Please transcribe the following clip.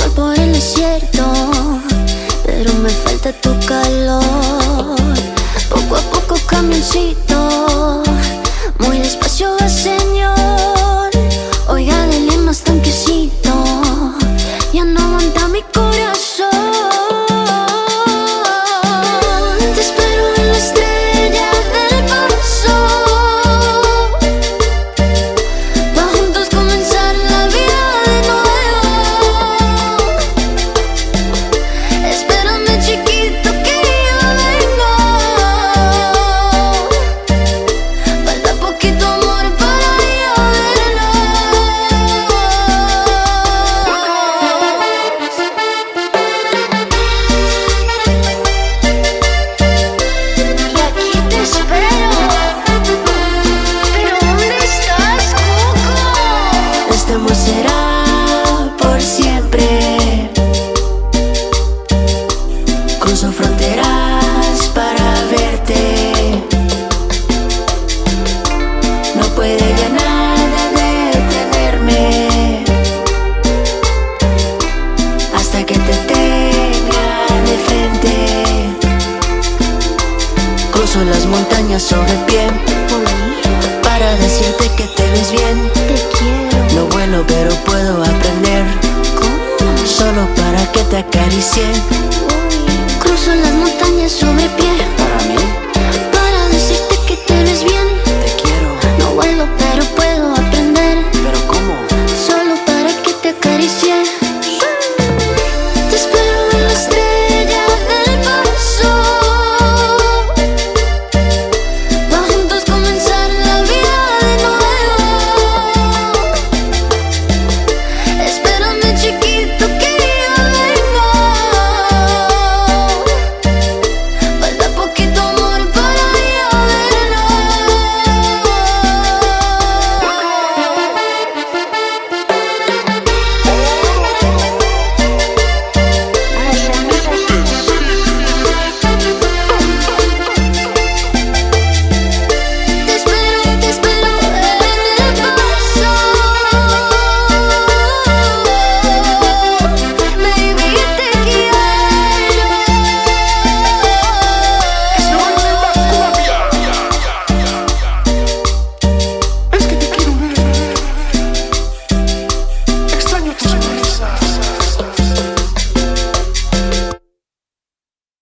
Soy por el desierto, pero me falta tu calor. Poco a poco camioncito. Te tenga de frente. Cruzo las montañas sobre pie para decirte que te ves bien. Te quiero No vuelo, pero puedo aprender. Solo para que te acaricie. Cruzo las montañas sobre pie.